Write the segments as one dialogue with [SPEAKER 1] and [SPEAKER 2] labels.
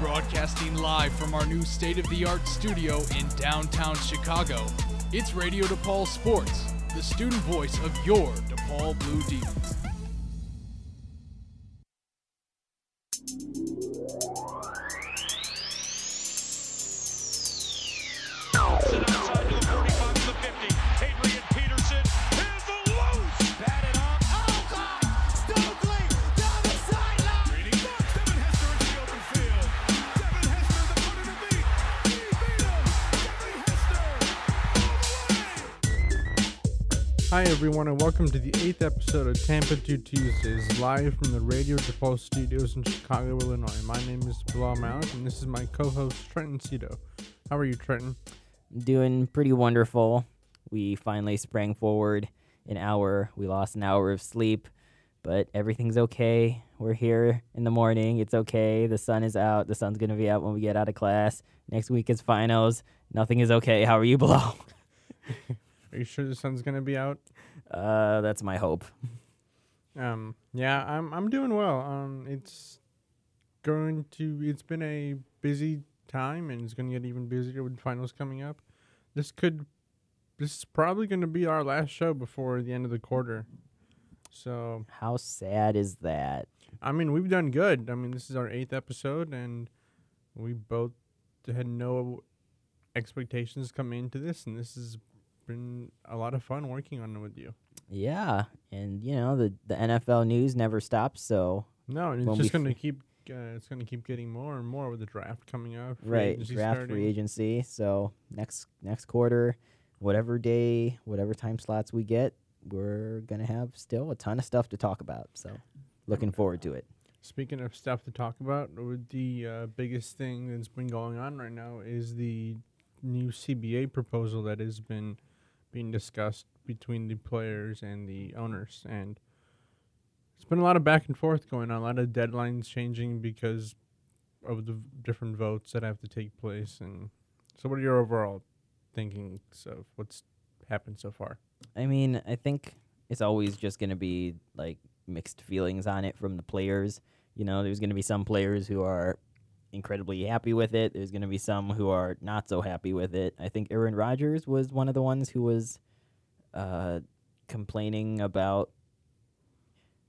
[SPEAKER 1] Broadcasting live from our new state of the art studio in downtown Chicago, it's Radio DePaul Sports, the student voice of your DePaul Blue Demons.
[SPEAKER 2] Hi, everyone, and welcome to the eighth episode of Tampa 2 Tuesdays, live from the Radio DePaul studios in Chicago, Illinois. My name is Bilal Malik, and this is my co host, Trenton Cito. How are you, Trenton?
[SPEAKER 3] doing pretty wonderful. We finally sprang forward an hour. We lost an hour of sleep, but everything's okay. We're here in the morning. It's okay. The sun is out. The sun's going to be out when we get out of class. Next week is finals. Nothing is okay. How are you, Bilal?
[SPEAKER 2] Are you sure the sun's going to be out?
[SPEAKER 3] Uh, that's my hope.
[SPEAKER 2] Um, yeah, I'm I'm doing well. Um, it's going to it's been a busy time, and it's going to get even busier with finals coming up. This could this is probably going to be our last show before the end of the quarter. So
[SPEAKER 3] How sad is that?
[SPEAKER 2] I mean, we've done good. I mean, this is our eighth episode, and we both had no expectations coming into this, and this has been a lot of fun working on it with you.
[SPEAKER 3] Yeah, and you know the the NFL news never stops. So
[SPEAKER 2] No, it's just going to keep. Uh, it's going to keep getting more and more with the draft coming up.
[SPEAKER 3] right, draft
[SPEAKER 2] starting.
[SPEAKER 3] free agency. So next next quarter, whatever day, whatever time slots we get, we're gonna have still a ton of stuff to talk about. So looking forward to it.
[SPEAKER 2] Speaking of stuff to talk about, the uh, biggest thing that's been going on right now is the new CBA proposal that has been being discussed between the players and the owners, and it's been a lot of back and forth going on, a lot of deadlines changing because of the different votes that have to take place. And so, what are your overall thinkings of what's happened so far?
[SPEAKER 3] I mean, I think it's always just going to be like mixed feelings on it from the players. You know, there's going to be some players who are incredibly happy with it. There's going to be some who are not so happy with it. I think Aaron Rodgers was one of the ones who was uh, complaining about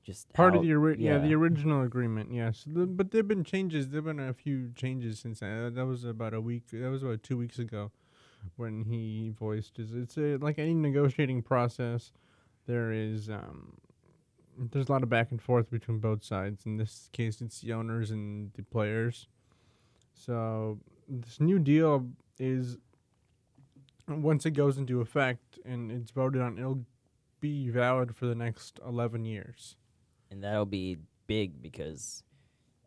[SPEAKER 3] just
[SPEAKER 2] Part
[SPEAKER 3] how-
[SPEAKER 2] of the ori- yeah. the original agreement, yes. The, but there've been changes. There've been a few changes since. Uh, that was about a week. That was about two weeks ago, when he voiced his. It's a, like any negotiating process. There is um, there's a lot of back and forth between both sides. In this case, it's the owners and the players. So this new deal is once it goes into effect and it's voted on, it'll be valid for the next eleven years.
[SPEAKER 3] and that'll be big because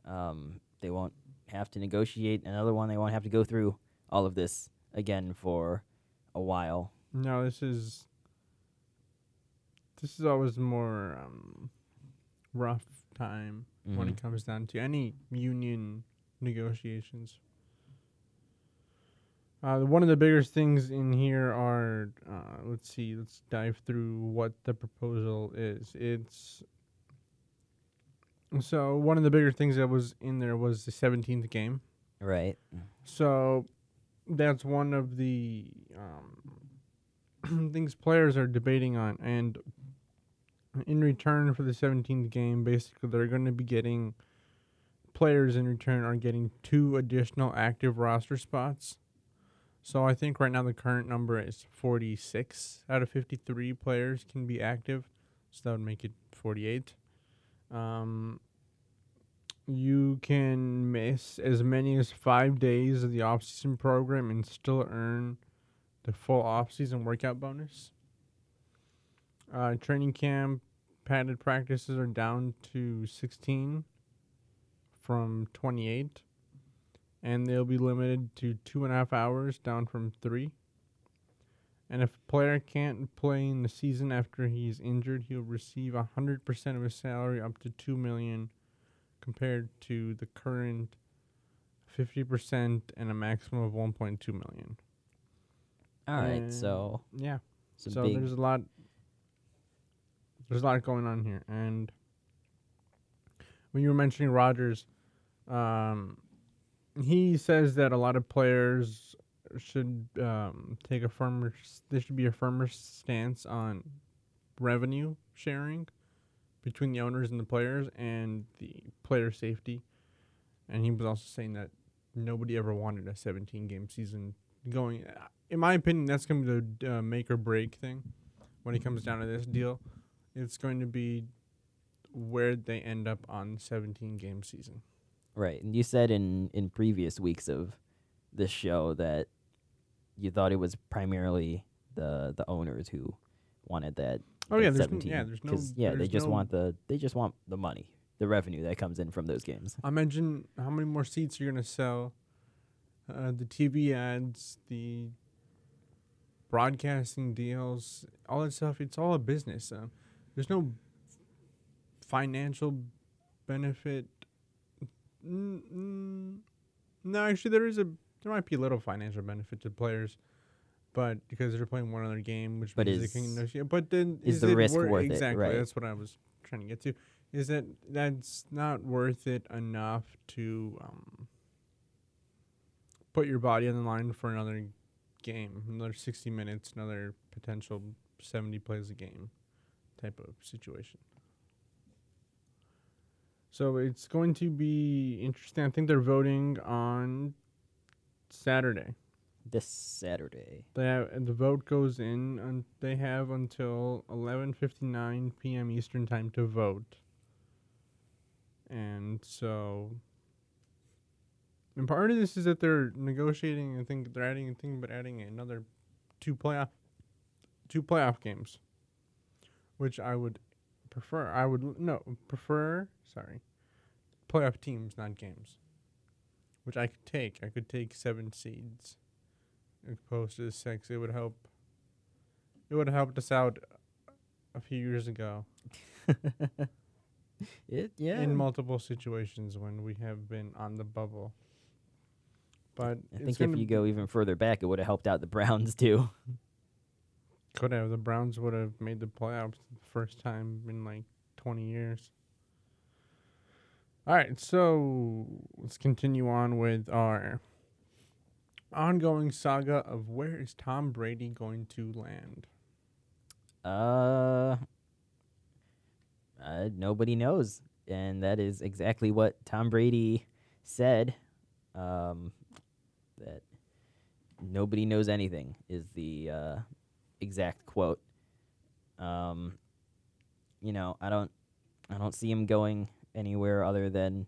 [SPEAKER 3] um, they won't have to negotiate another one. They won't have to go through all of this again for a while.
[SPEAKER 2] No, this is this is always more um, rough time when it
[SPEAKER 3] Mhm.
[SPEAKER 2] comes down to any union negotiations. Uh, one of the biggest things in here are uh, let's see, let's dive through what the proposal is. It's so one of the bigger things that was in there was the seventeenth game.
[SPEAKER 3] Right.
[SPEAKER 2] So that's one of the um, things players are debating on. And in return for the 17th game, basically, they're going to be getting players in return are getting two additional active roster spots. So I think right now the current number is 46 out of 53 players can be active. So that would make it 48. Um, you can miss as many as five days of the off-season program and still earn the full off-season workout bonus. Uh, training camp padded practices are down to 16 from 28, and they'll be limited to two and a half hours, down from three. And if a player can't play in the season after he's injured, he'll receive 100% of his salary up to 2 million compared to the current 50% and a maximum of 1.2 million.
[SPEAKER 3] All right.
[SPEAKER 2] And
[SPEAKER 3] So,
[SPEAKER 2] Yeah. so there's a lot there's a lot going on here and when you were mentioning Rodgers um he says that a lot of players should um, take a firmer. There should be a firmer stance on revenue sharing between the owners and the players, and the player safety. And he was also saying that nobody ever wanted a 17 game season going. In my opinion, that's going to be the uh, make or break thing when it comes down to this deal. It's going to be where they end up on 17 game season.
[SPEAKER 3] Right. And you said in in previous weeks of this show that you thought it was primarily the the owners who wanted that.
[SPEAKER 2] Oh, yeah, there's
[SPEAKER 3] 17,
[SPEAKER 2] yeah, there's no-
[SPEAKER 3] yeah, they just
[SPEAKER 2] no-
[SPEAKER 3] want the they just want the money, the revenue that comes in from those games.
[SPEAKER 2] Imagine how many more seats you're gonna sell, uh, the TV ads, the broadcasting deals, all that stuff. It's all a business. Um, there's no financial benefit. Mm, no, actually, there is a there might be a little financial benefit to players, but because they're playing one other game, which
[SPEAKER 3] But
[SPEAKER 2] means
[SPEAKER 3] is-
[SPEAKER 2] they can negotiate. But then
[SPEAKER 3] is the
[SPEAKER 2] it
[SPEAKER 3] risk
[SPEAKER 2] wor-
[SPEAKER 3] worth it?
[SPEAKER 2] exactly?
[SPEAKER 3] Right.
[SPEAKER 2] That's what I was trying to get to. Is that that's not worth it enough to um, put your body on the line for another game, another sixty minutes, another potential seventy plays a game type of situation. So it's going to be interesting. I think they're voting on Saturday.
[SPEAKER 3] This Saturday.
[SPEAKER 2] They have, the vote goes in, and they have until 11:59 p.m. Eastern time to vote. And so, and part of this is that they're negotiating. I think they're adding a thing, but adding another two playoff, two playoff games, which I would prefer. I would no prefer. Sorry, playoff teams, not games. Which I could take. I could take seven seeds opposed to six. It would help. It would have helped us out a few years ago
[SPEAKER 3] It yeah.
[SPEAKER 2] in multiple situations when we have been on the bubble. But
[SPEAKER 3] I think if you go even further back, it would have helped out the Browns too.
[SPEAKER 2] could have the Browns would have made the playoffs the first time in like twenty years. All right, so let's continue on with our ongoing saga of where is Tom Brady going to land?
[SPEAKER 3] Uh, uh, nobody knows, and that is exactly what Tom Brady said. Um, that nobody knows anything is the uh, exact quote. Um, you know, I don't, I don't see him going anywhere other than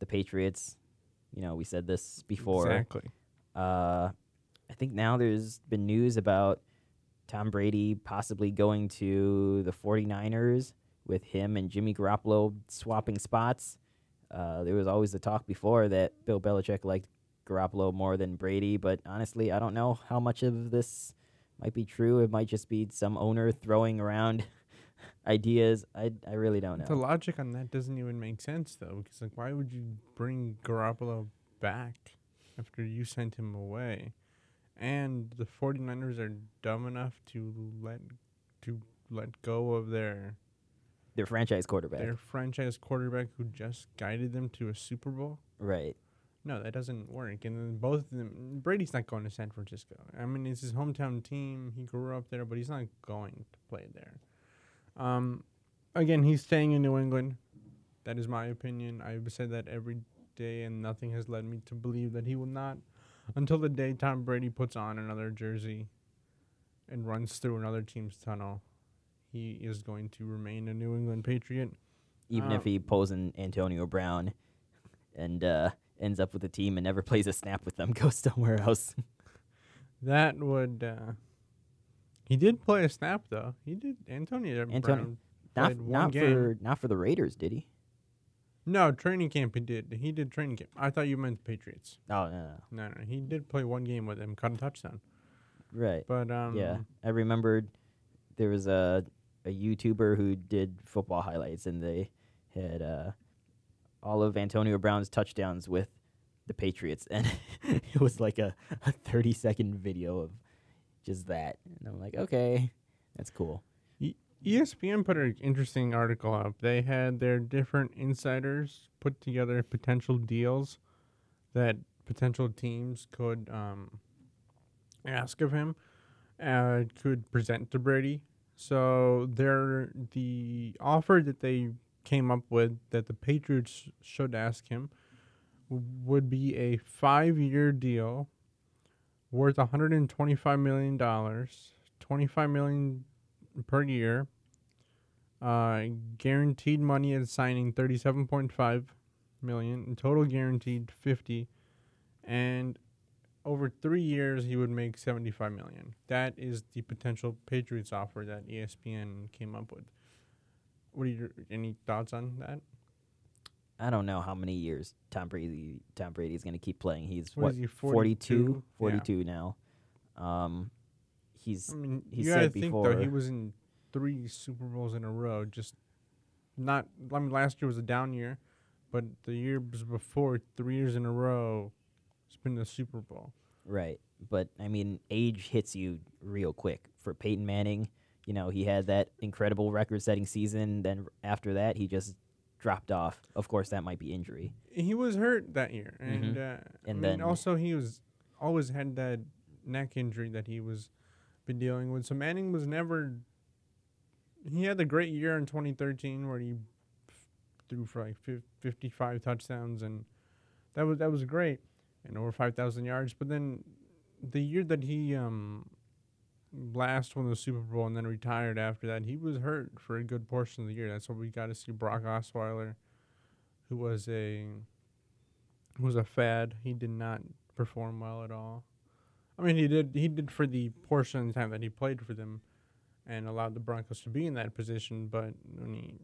[SPEAKER 3] the Patriots. You know, we said this before.
[SPEAKER 2] Exactly.
[SPEAKER 3] Uh, I think now there's been news about Tom Brady possibly going to the 49ers with him and Jimmy Garoppolo swapping spots. Uh, there was always the talk before that Bill Belichick liked Garoppolo more than Brady, but honestly, I don't know how much of this might be true. It might just be some owner throwing around ideas. I, I really don't know.
[SPEAKER 2] The logic on that doesn't even make sense though, because like, why would you bring Garoppolo back after you sent him away? And the 49ers are dumb enough to let to let go of their
[SPEAKER 3] Their franchise quarterback.
[SPEAKER 2] their franchise quarterback who just guided them to a Super Bowl.
[SPEAKER 3] right.
[SPEAKER 2] No, that doesn't work. And then both of them, Brady's not going to San Francisco. I mean, it's his hometown team. He grew up there, but he's not going to play there. Um, again, he's staying in New England. That is my opinion. I've said that every day, and nothing has led me to believe that he will not until the day Tom Brady puts on another jersey and runs through another team's tunnel. He is going to remain a New England Patriot.
[SPEAKER 3] even if
[SPEAKER 2] Um,
[SPEAKER 3] he pulls an Antonio Brown and uh, ends up with a team and never plays a snap with them, goes somewhere else.
[SPEAKER 2] That would. Uh, he did play a snap though. He did. Antonio
[SPEAKER 3] Antonio-
[SPEAKER 2] Brown
[SPEAKER 3] not not for not for the Raiders, did he?
[SPEAKER 2] No training camp. He did. He did training camp. I thought you meant the Patriots.
[SPEAKER 3] Oh no, no.
[SPEAKER 2] No, no. He did play one game with them. Caught a touchdown.
[SPEAKER 3] right.
[SPEAKER 2] But um.
[SPEAKER 3] yeah, I remembered there was a a YouTuber who did football highlights, and they had uh, all of Antonio Brown's touchdowns with the Patriots, and it was like a, a thirty second video of just that, and I'm like, okay, that's cool.
[SPEAKER 2] ESPN put an interesting article up. They had their different insiders put together potential deals that potential teams could um, ask of him, uh, could present to Brady. So they're the offer that they came up with that the Patriots should ask him would be a five-year deal worth 125 million dollars, 25 million per year. Uh, guaranteed money at signing 37.5 million, total guaranteed 50, and over three years he would make 75 million. That is the potential Patriots offer that ESPN came up with. What are your any thoughts on that?
[SPEAKER 3] I don't know how many years Tom Brady Tom Brady is going to keep playing. He's
[SPEAKER 2] What
[SPEAKER 3] what,
[SPEAKER 2] he,
[SPEAKER 3] 42?
[SPEAKER 2] 42?
[SPEAKER 3] 42 now. Um, he's
[SPEAKER 2] I mean,
[SPEAKER 3] he
[SPEAKER 2] you
[SPEAKER 3] said
[SPEAKER 2] think though he was in three Super Bowls in a row. Just not. I mean, last year was a down year, but the years before, three years in a row, it's been the Super Bowl.
[SPEAKER 3] right, but I mean, age hits you real quick. For Peyton Manning, you know, he had that incredible record-setting season. Then after that, he just dropped off. Of course, that might be injury.
[SPEAKER 2] He was hurt that year, and uh,
[SPEAKER 3] And
[SPEAKER 2] I mean,
[SPEAKER 3] then-
[SPEAKER 2] also he was always had that neck injury that he was been dealing with. So Manning was never. He had a great year in 2013 where he threw for like 55 touchdowns, and that was that was great, and over 5,000 yards. But then the year that he um last won the Super Bowl and then retired after that, he was hurt for a good portion of the year. That's what we got to see Brock Osweiler, who was a was a fad. He did not perform well at all. I mean, he did he did for the portion of the time that he played for them, and allowed the Broncos to be in that position, but he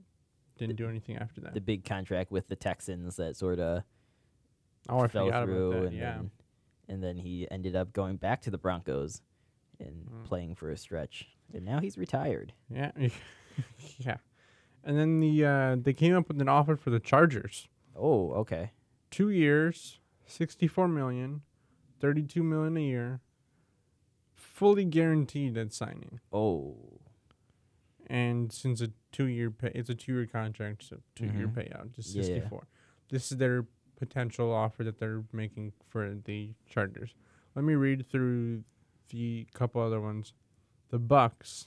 [SPEAKER 2] didn't do anything after that.
[SPEAKER 3] The big contract with the Texans that sort of
[SPEAKER 2] oh, I
[SPEAKER 3] fell
[SPEAKER 2] forgot
[SPEAKER 3] through,
[SPEAKER 2] about that.
[SPEAKER 3] and
[SPEAKER 2] Yeah,
[SPEAKER 3] then and then he ended up going back to the Broncos and
[SPEAKER 2] Mm.
[SPEAKER 3] playing for a stretch. And now he's retired.
[SPEAKER 2] yeah, yeah. And then the uh, they came up with an offer for the Chargers.
[SPEAKER 3] Oh, okay.
[SPEAKER 2] two years, 64 million, 32 million a year, fully guaranteed at signing.
[SPEAKER 3] Oh,
[SPEAKER 2] And since a two year pay, it's a two year contract, so two year
[SPEAKER 3] Mhm.
[SPEAKER 2] payout, just
[SPEAKER 3] Yeah, yeah.
[SPEAKER 2] 64. This is their potential offer that they're making for the Chargers. Let me read through the couple other ones. The Bucs,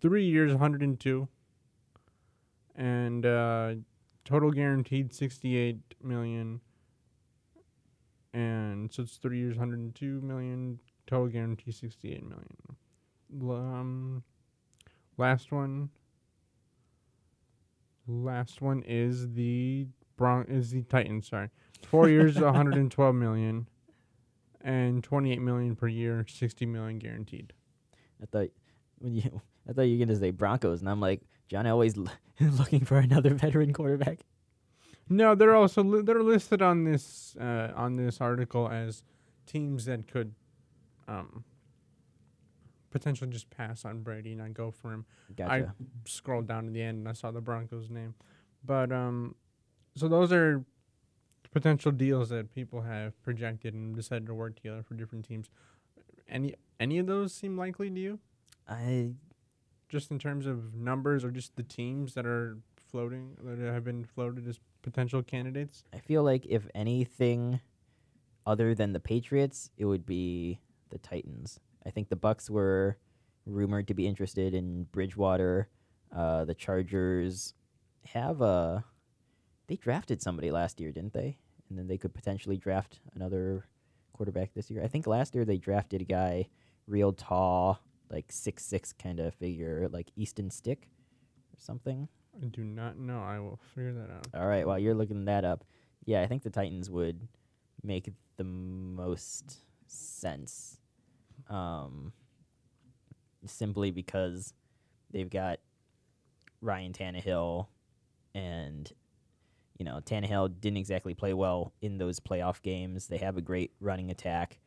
[SPEAKER 2] three years, 102, and uh, total guaranteed 68 million. And so it's three years, 102 million. Total guarantee 68 million. Um, last one. Last one is the Bron is the Titans. Sorry, four years, 112 million, and 28 million per year, 60 million guaranteed.
[SPEAKER 3] I thought when you I thought you were gonna say Broncos, and I'm like John Elway's l- looking for another veteran quarterback.
[SPEAKER 2] No, they're also li- they're listed on this uh, on this article as teams that could um potentially just pass on Brady and not go for him.
[SPEAKER 3] Gotcha.
[SPEAKER 2] scrolled down to the end and I saw the Broncos name. But um so those are potential deals that people have projected and decided to work together for different teams. Any any of those seem likely to you?
[SPEAKER 3] I
[SPEAKER 2] Just in terms of numbers or just the teams that are floating that have been floated as potential candidates?
[SPEAKER 3] I feel like if anything other than the Patriots, it would be the Titans. I think the Bucs were rumored to be interested in Bridgewater. Uh, the Chargers have a they drafted somebody last year, didn't they? And then they could potentially draft another quarterback this year. I think last year they drafted a guy real tall, like six six kind of figure, like Easton Stick or something.
[SPEAKER 2] I do not know. I will figure that out.
[SPEAKER 3] All right, while you're looking that up, yeah, I think the Titans would make the most sense. Um, simply because they've got Ryan Tannehill, and you know Tannehill didn't exactly play well in those playoff games. They have a great running attack.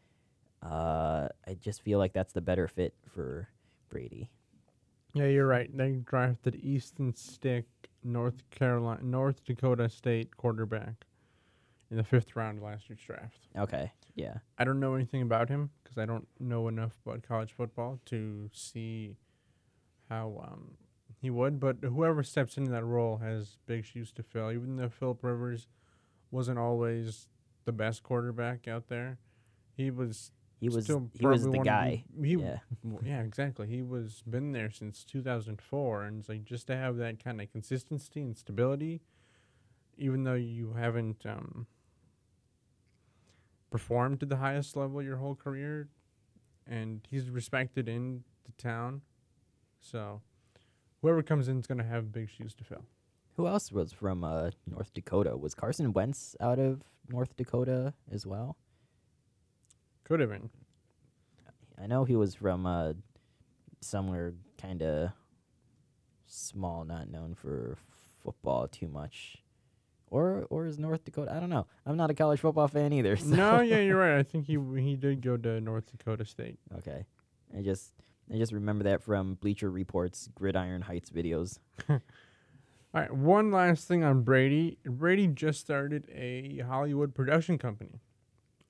[SPEAKER 3] Uh, I just feel like that's the better fit for Brady.
[SPEAKER 2] Yeah, you're right. They drafted Easton Stick, North Carolina, North Dakota State quarterback in the fifth round of last year's draft.
[SPEAKER 3] Okay, yeah.
[SPEAKER 2] I don't know anything about him because I don't know enough about college football to see how um, he would. But whoever steps into that role has big shoes to fill. Even though Philip Rivers wasn't always the best quarterback out there. He was
[SPEAKER 3] He was
[SPEAKER 2] still
[SPEAKER 3] he was the guy.
[SPEAKER 2] He,
[SPEAKER 3] yeah.
[SPEAKER 2] Yeah, exactly. He was been there since 2004, and it's like just to have that kind of consistency and stability, even though you haven't um, performed to the highest level your whole career, and he's respected in the town, so whoever comes in is gonna have big shoes to fill.
[SPEAKER 3] Who else was from uh, North Dakota? Was Carson Wentz out of North Dakota as well?
[SPEAKER 2] Could have been.
[SPEAKER 3] I know he was from uh, somewhere kind of small, not known for football too much. Or or is North Dakota? I don't know. I'm not a college football fan either. So.
[SPEAKER 2] No, yeah, you're right. I think he he did go to North Dakota State.
[SPEAKER 3] Okay. I just I just remember that from Bleacher Report's Gridiron Heights videos.
[SPEAKER 2] All right, one last thing on Brady. Brady just started a Hollywood production company.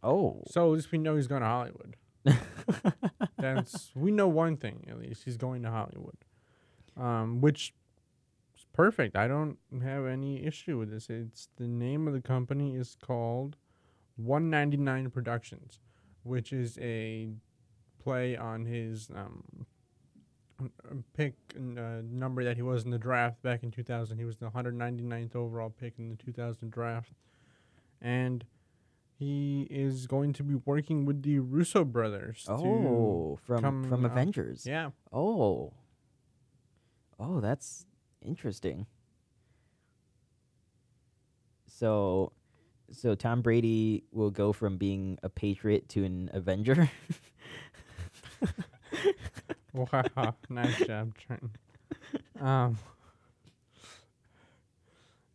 [SPEAKER 3] Oh.
[SPEAKER 2] So at least we know he's going to Hollywood. That's we know one thing at least. He's going to Hollywood. Um, which is perfect. I don't have any issue with this. It's the name of the company is called 199 Productions, which is a play on his um uh, pick uh, number that he was in the draft back in 2000. He was the 199th overall pick in the 2000 draft. And he is going to be working with the Russo brothers.
[SPEAKER 3] Oh, from
[SPEAKER 2] come
[SPEAKER 3] from
[SPEAKER 2] out-
[SPEAKER 3] Avengers.
[SPEAKER 2] Yeah.
[SPEAKER 3] Oh. Oh, that's interesting. So so Tom Brady will go from being a patriot to an Avenger.
[SPEAKER 2] Wow, nice job, Trenton. Um,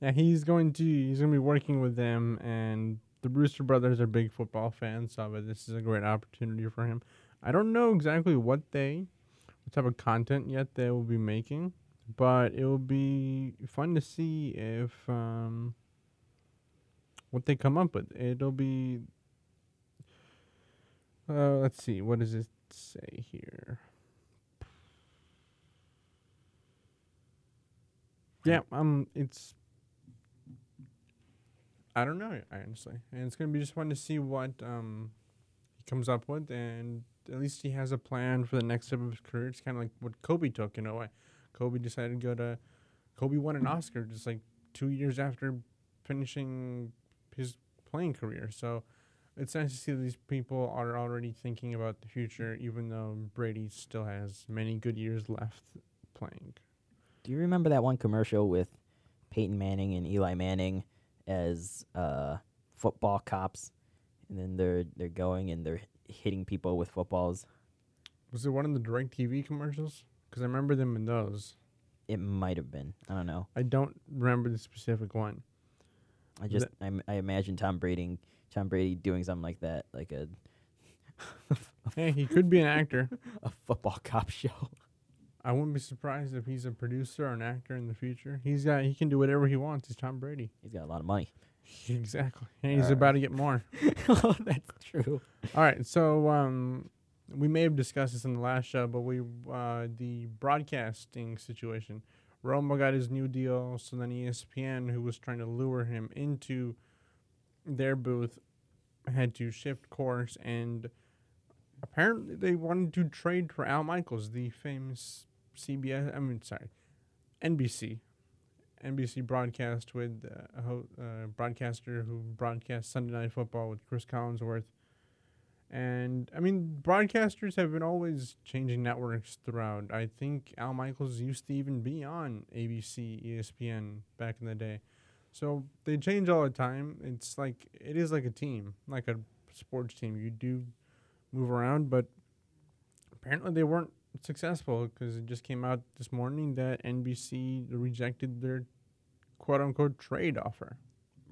[SPEAKER 2] yeah, he's going to he's going to be working with them, and the Brewster brothers are big football fans, so but this is a great opportunity for him. I don't know exactly what they, what type of content yet they will be making, but it will be fun to see if um, what they come up with. It'll be. Uh, let's see. what is it say here? Yeah, um, it's. I don't know, honestly, and it's gonna be just fun to see what um he comes up with, and at least he has a plan for the next step of his career. It's kind of like what Kobe took in a way. Kobe decided to go to. Kobe won an Oscar just like two years after finishing his playing career. So it's nice to see that these people are already thinking about the future, even though Brady still has many good years left playing.
[SPEAKER 3] Do you remember that one commercial with Peyton Manning and Eli Manning as uh, football cops, and then they're they're going and they're hitting people with footballs?
[SPEAKER 2] Was it one of the DirecTV commercials? Because I remember them in those.
[SPEAKER 3] It might have been. I don't know.
[SPEAKER 2] I don't remember the specific one.
[SPEAKER 3] I just I, I imagine Tom Brady Tom Brady doing something like that, like a
[SPEAKER 2] Hey, he could be an actor.
[SPEAKER 3] a football cop show.
[SPEAKER 2] I wouldn't be surprised if he's a producer or an actor in the future. He's got he can do whatever he wants. He's Tom Brady.
[SPEAKER 3] He's got a lot of money.
[SPEAKER 2] exactly. And he's
[SPEAKER 3] Alright.
[SPEAKER 2] about to get more.
[SPEAKER 3] oh, that's true.
[SPEAKER 2] All right, so um, we may have discussed this in the last show, but we uh, the broadcasting situation. Romo got his new deal, so then ESPN, who was trying to lure him into their booth, had to shift course, and apparently they wanted to trade for Al Michaels, the famous CBS. I mean, sorry, NBC. NBC broadcast with uh, a ho- uh, broadcaster who broadcast Sunday Night Football with Chris Collinsworth. And I mean, broadcasters have been always changing networks throughout. I think Al Michaels used to even be on ABC, ESPN back in the day. So they change all the time. It's like it is like a team, like a sports team. You do move around, but apparently they weren't successful because it just came out this morning that NBC rejected their quote unquote trade offer.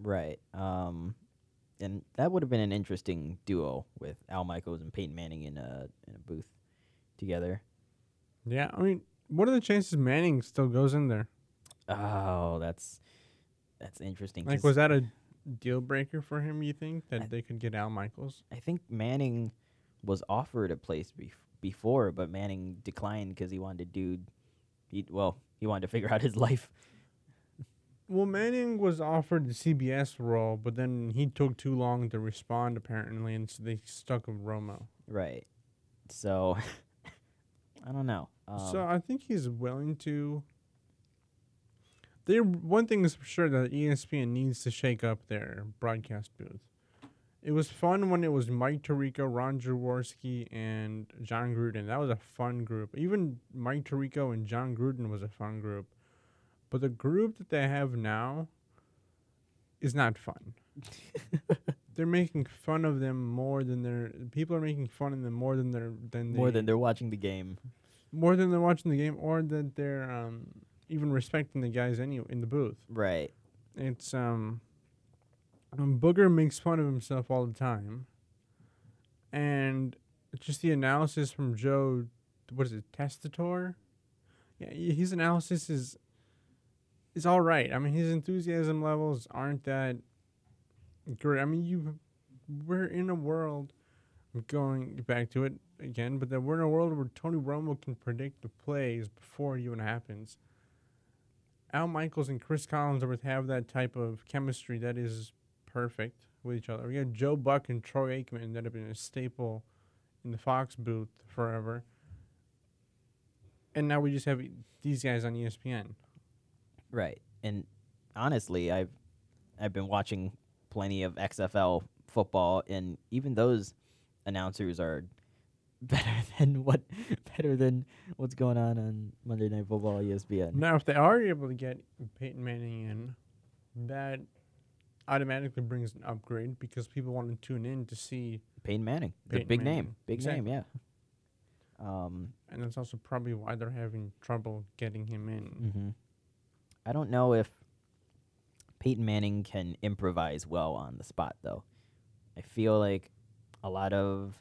[SPEAKER 3] Right. Um, and that would have been an interesting duo with Al Michaels and Peyton Manning in a in a booth together.
[SPEAKER 2] Yeah, I mean, what are the chances Manning still goes in there?
[SPEAKER 3] Oh, that's that's interesting.
[SPEAKER 2] Like, was that a deal breaker for him? You think that
[SPEAKER 3] I-
[SPEAKER 2] they could get Al Michaels?
[SPEAKER 3] I think Manning was offered a place bef- before, but Manning declined because he wanted to do, he well, he wanted to figure out his life.
[SPEAKER 2] Well, Manning was offered the CBS role, but then he took too long to respond apparently, and so they stuck with Romo.
[SPEAKER 3] Right. So I don't know. Um,
[SPEAKER 2] so I think he's willing to. There, one thing is for sure that ESPN needs to shake up their broadcast booth. It was fun when it was Mike Tirico, Ron Jaworski, and Jon Gruden. That was a fun group. Even Mike Tirico and Jon Gruden was a fun group. But the group that they have now is not fun. they're making fun of them more than they're people are making fun of them more than they're than
[SPEAKER 3] more
[SPEAKER 2] they-
[SPEAKER 3] than they're watching the game.
[SPEAKER 2] more than they're watching the game or that they're um, even respecting the guys any in the booth.
[SPEAKER 3] Right.
[SPEAKER 2] It's um, um Booger makes fun of himself all the time, and just the analysis from Joe, what is it, Tessitore? Yeah, his analysis is is all right. I mean, his enthusiasm levels aren't that great. I mean, you we're in a world. I'm going back to it again, but that we're in a world where Tony Romo can predict the plays before it even happens. Al Michaels and Chris Collinsworth have that type of chemistry that is perfect with each other. We got Joe Buck and Troy Aikman that have been a staple in the Fox booth forever. And now we just have these guys on ESPN.
[SPEAKER 3] Right. And honestly, I've I've been watching plenty of XFL football and even those announcers are better than what better than what's going on on Monday Night Football ESPN.
[SPEAKER 2] Now, if they are able to get Peyton Manning in, that automatically brings an upgrade because people want to tune in to see,
[SPEAKER 3] Peyton Manning, the
[SPEAKER 2] Peyton
[SPEAKER 3] big name, big
[SPEAKER 2] Exactly.
[SPEAKER 3] name, yeah. Um,
[SPEAKER 2] and that's also probably why they're having trouble getting him in.
[SPEAKER 3] hmm I don't know if Peyton Manning can improvise well on the spot, though. I feel like a lot of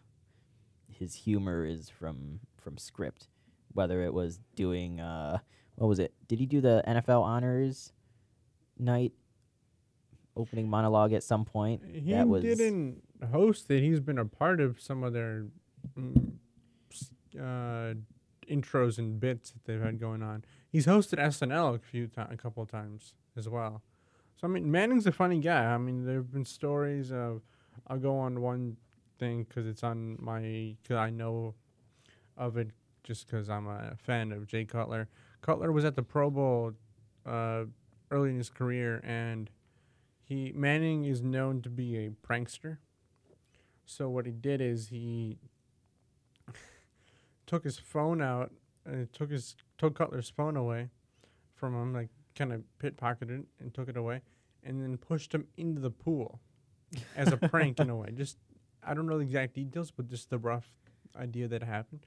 [SPEAKER 3] his humor is from from script, whether it was doing uh, what was it? Did he do the NFL honors night opening monologue at some point?
[SPEAKER 2] He
[SPEAKER 3] that was
[SPEAKER 2] didn't host it. He's been a part of some of their mm, uh, intros and bits that they've had going on. He's hosted SNL a few ti a couple of times as well. So I mean, Manning's a funny guy. I mean, there have been stories of. I'll go on one thing because it's on my. Cause I know of it just because I'm a fan of Jay Cutler. Cutler was at the Pro Bowl uh, early in his career, and he Manning is known to be a prankster. So what he did is he took his phone out and took his took Cutler's phone away from him, like kind of pit pocketed it and took it away, and then pushed him into the pool as a prank in a way. Just I don't know the exact details, but just the rough idea that happened.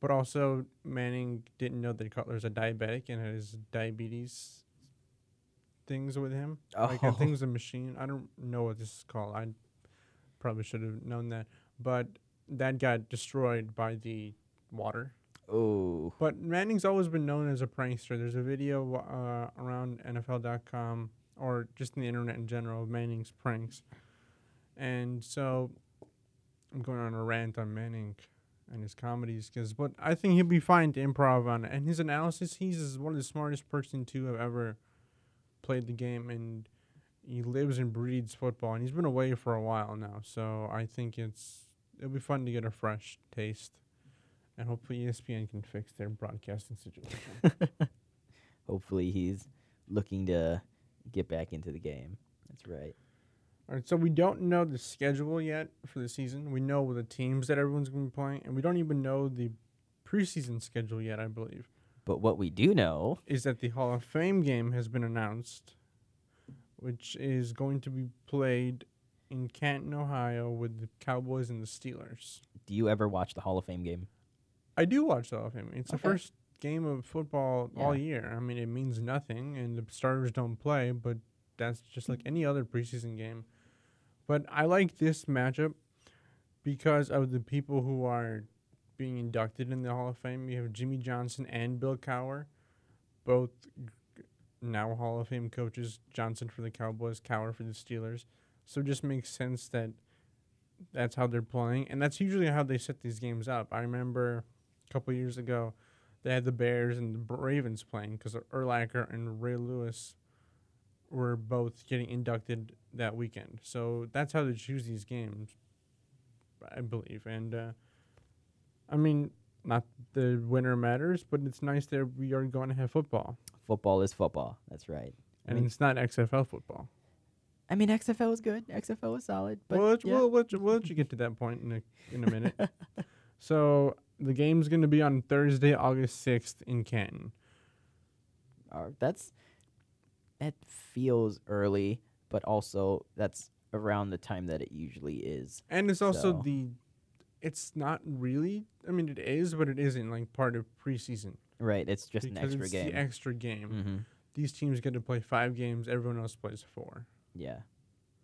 [SPEAKER 2] But also, Manning didn't know that Cutler's a diabetic and has diabetes things with him. Like I
[SPEAKER 3] Oh.
[SPEAKER 2] think it was a machine. I don't know what this is called. I probably should have known that. But that got destroyed by the water.
[SPEAKER 3] Oh,
[SPEAKER 2] But Manning's always been known as a prankster. There's a video uh, around NFL.com or just in the internet in general of Manning's pranks. And so I'm going on a rant on Manning and his comedies because, but I think he'll be fine to improv on it. And his analysis, he's one of the smartest person to have ever played the game, and he lives and breathes football. And he's been away for a while now, so I think it's it'll be fun to get a fresh taste. And hopefully ESPN can fix their broadcasting situation.
[SPEAKER 3] hopefully he's looking to get back into the game. That's right.
[SPEAKER 2] All right, so we don't know the schedule yet for the season. We know the teams that everyone's going to be playing, and we don't even know the preseason schedule yet, I believe.
[SPEAKER 3] But what we do know,
[SPEAKER 2] Is that the Hall of Fame game has been announced, which is going to be played in Canton, Ohio with the Cowboys and the Steelers.
[SPEAKER 3] do you ever watch the Hall of Fame game?
[SPEAKER 2] I do watch the Hall of Fame. It's the first game of football all year. I mean, it means nothing, and the starters don't play, but that's just like any other preseason game. But I like this matchup because of the people who are being inducted in the Hall of Fame. You have Jimmy Johnson and Bill Cowher, both now Hall of Fame coaches. Johnson for the Cowboys, Cowher for the Steelers. So it just makes sense that that's how they're playing, and that's usually how they set these games up. I remember a couple years ago, they had the Bears and the Ravens playing because of Urlacher and Ray Lewis were both getting inducted that weekend. So that's how they choose these games, I believe. And uh, I mean, not the winner matters, but it's nice that we are going to have football,
[SPEAKER 3] Football is football. That's right. I
[SPEAKER 2] and
[SPEAKER 3] mean,
[SPEAKER 2] it's not XFL football.
[SPEAKER 3] I mean, XFL is good. XFL is solid. But
[SPEAKER 2] well, let's,
[SPEAKER 3] yeah.
[SPEAKER 2] we'll, let you, we'll let you get to that point in a, in a minute. so the game's going to be on Thursday, August 6th in Canton.
[SPEAKER 3] Uh, that's that feels early, but also that's around the time that it usually is.
[SPEAKER 2] And it's also
[SPEAKER 3] So-
[SPEAKER 2] the, it's not really, I mean, it is, but it isn't like part of preseason.
[SPEAKER 3] Right. It's just an
[SPEAKER 2] because
[SPEAKER 3] extra
[SPEAKER 2] it's
[SPEAKER 3] game.
[SPEAKER 2] the extra game.
[SPEAKER 3] mm-hmm.
[SPEAKER 2] These teams get to play five games, everyone else plays four.
[SPEAKER 3] Yeah.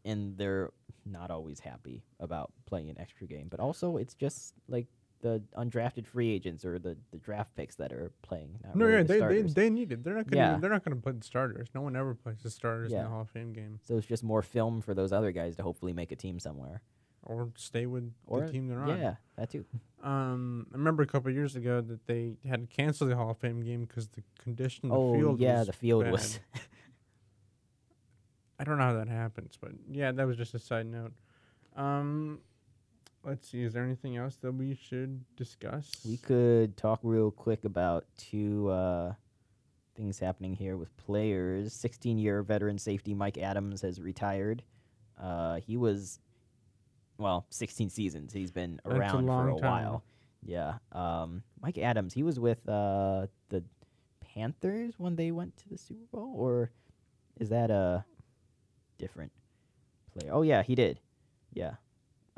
[SPEAKER 3] And they're not always happy about playing an extra game. But also, it's just like the undrafted free agents or the, the draft picks that are playing.
[SPEAKER 2] No,
[SPEAKER 3] really
[SPEAKER 2] yeah,
[SPEAKER 3] the
[SPEAKER 2] they, they
[SPEAKER 3] starters.
[SPEAKER 2] they need it. They're not gonna
[SPEAKER 3] Yeah.
[SPEAKER 2] they're not gonna play the starters. No one ever plays the starters in the Hall of Fame game.
[SPEAKER 3] so it's just more film for those other guys to hopefully make a team somewhere.
[SPEAKER 2] Or stay with
[SPEAKER 3] Or
[SPEAKER 2] the team they're on.
[SPEAKER 3] Yeah, that too.
[SPEAKER 2] Um, I remember a couple of years ago that they had to cancel the Hall of Fame game because the condition of the
[SPEAKER 3] oh
[SPEAKER 2] field
[SPEAKER 3] yeah, the field
[SPEAKER 2] bad.
[SPEAKER 3] was.
[SPEAKER 2] I don't know how that happens, but yeah, that was just a side note. Um, let's see. Is there anything else that we should discuss?
[SPEAKER 3] We could talk real quick about two uh, things happening here with players. 16 year veteran safety Mike Adams has retired. Uh, he was, well, 16 seasons. He's been
[SPEAKER 2] That's a
[SPEAKER 3] around for a
[SPEAKER 2] time.
[SPEAKER 3] while. Yeah. Um, Mike Adams, he was with uh, the Panthers when they went to the Super Bowl, or is that a different player? Oh, yeah, he did. Yeah.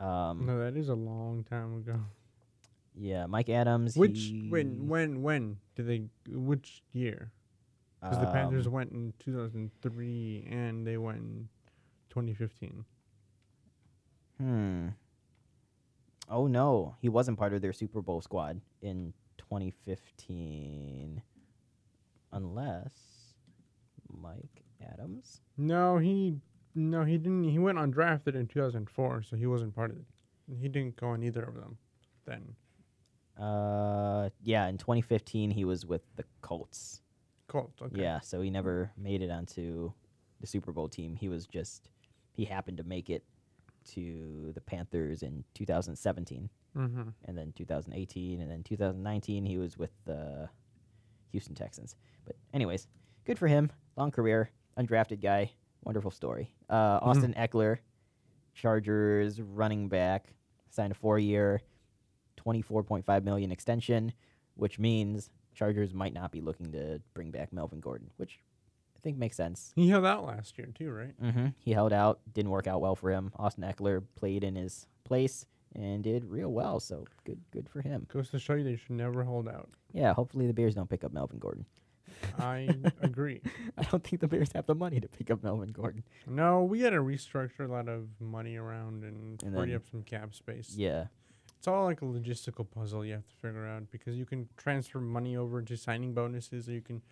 [SPEAKER 3] Um,
[SPEAKER 2] No, that is a long time ago.
[SPEAKER 3] Yeah, Mike Adams.
[SPEAKER 2] Which
[SPEAKER 3] he-
[SPEAKER 2] when when when did they? Which year? Because the Panthers
[SPEAKER 3] um,
[SPEAKER 2] went in 2003 and they went in 2015.
[SPEAKER 3] Hmm. Oh no, he wasn't part of their Super Bowl squad in 2015, unless Mike Adams.
[SPEAKER 2] No, he no he didn't. He went undrafted in 2004, so he wasn't part of it. He didn't go on either of them. Then
[SPEAKER 3] Uh, yeah, in 2015 he was with the Colts.
[SPEAKER 2] Colts. Okay.
[SPEAKER 3] Yeah, so he never made it onto the Super Bowl team. He was just he happened to make it to the Panthers in 2017.
[SPEAKER 2] Mm-hmm.
[SPEAKER 3] and then 2018, and then 2019 he was with the Houston Texans. But anyways, good for him. Long career, undrafted guy, wonderful story. Uh, Austin Ekeler, Chargers running back, signed a four-year, 24.5 million extension, which means Chargers might not be looking to bring back Melvin Gordon, which I think makes sense.
[SPEAKER 2] He held out last year too, right?
[SPEAKER 3] Mm-hmm. He held out, didn't work out well for him. Austin Ekeler played in his place and did real well, so good, good for him.
[SPEAKER 2] Goes to show you they should never hold out.
[SPEAKER 3] Yeah, hopefully the Bears don't pick up Melvin Gordon.
[SPEAKER 2] I agree.
[SPEAKER 3] I don't think the Bears have the money to pick up Melvin Gordon.
[SPEAKER 2] No, we had to restructure a lot of money around and,
[SPEAKER 3] And
[SPEAKER 2] free up some cap space.
[SPEAKER 3] Yeah.
[SPEAKER 2] It's all like a logistical puzzle you have to figure out because you can transfer money over to signing bonuses, or you can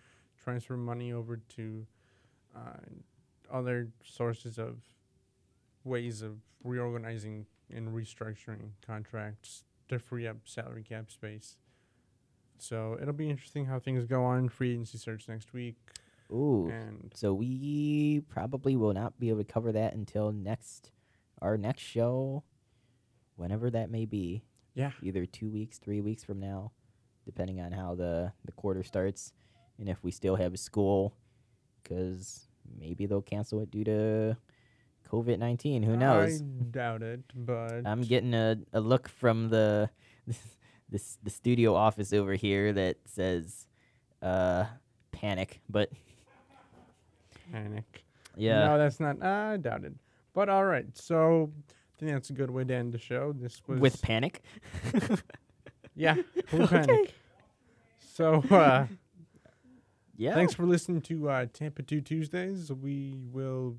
[SPEAKER 2] transfer money over to uh, other sources of ways of reorganizing and restructuring contracts to free up salary cap space. So it'll be interesting how things go on free agency search next week,
[SPEAKER 3] Ooh.
[SPEAKER 2] and
[SPEAKER 3] So we probably will not be able to cover that until next our next show, whenever that may be.
[SPEAKER 2] yeah,
[SPEAKER 3] Either two weeks, three weeks from now, depending on how the the quarter starts, and if we still have school, because maybe they'll cancel it due to COVID nineteen. Who knows?
[SPEAKER 2] I doubt it, but
[SPEAKER 3] I'm getting a, a look from the this the studio office over here that says uh panic, but
[SPEAKER 2] panic.
[SPEAKER 3] yeah.
[SPEAKER 2] No, that's not. I doubt it. But all right. So I think that's a good way to end the show. This was
[SPEAKER 3] with panic.
[SPEAKER 2] yeah, with panic. So uh,
[SPEAKER 3] yeah.
[SPEAKER 2] thanks for listening to uh, Tampa Two Tuesdays. We will,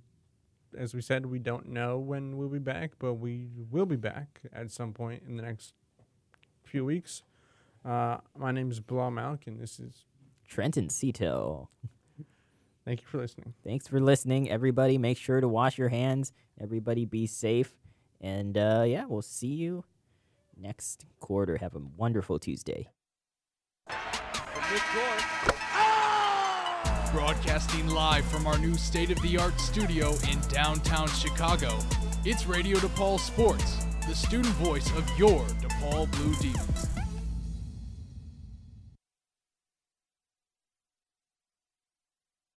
[SPEAKER 2] as we said, we don't know when we'll be back, but we will be back at some point in the next few weeks. Uh, my name is Bilal Malik, and this is.
[SPEAKER 3] Trenton Cito.
[SPEAKER 2] Thank you for listening.
[SPEAKER 3] Thanks for listening, everybody. Make sure to wash your hands. Everybody be safe. And uh, yeah, we'll see you next quarter. Have a wonderful Tuesday.
[SPEAKER 4] From midcourt.
[SPEAKER 1] Broadcasting live from our new state of the art studio in downtown Chicago, it's Radio DePaul Sports, the student voice of your DePaul Blue Demons.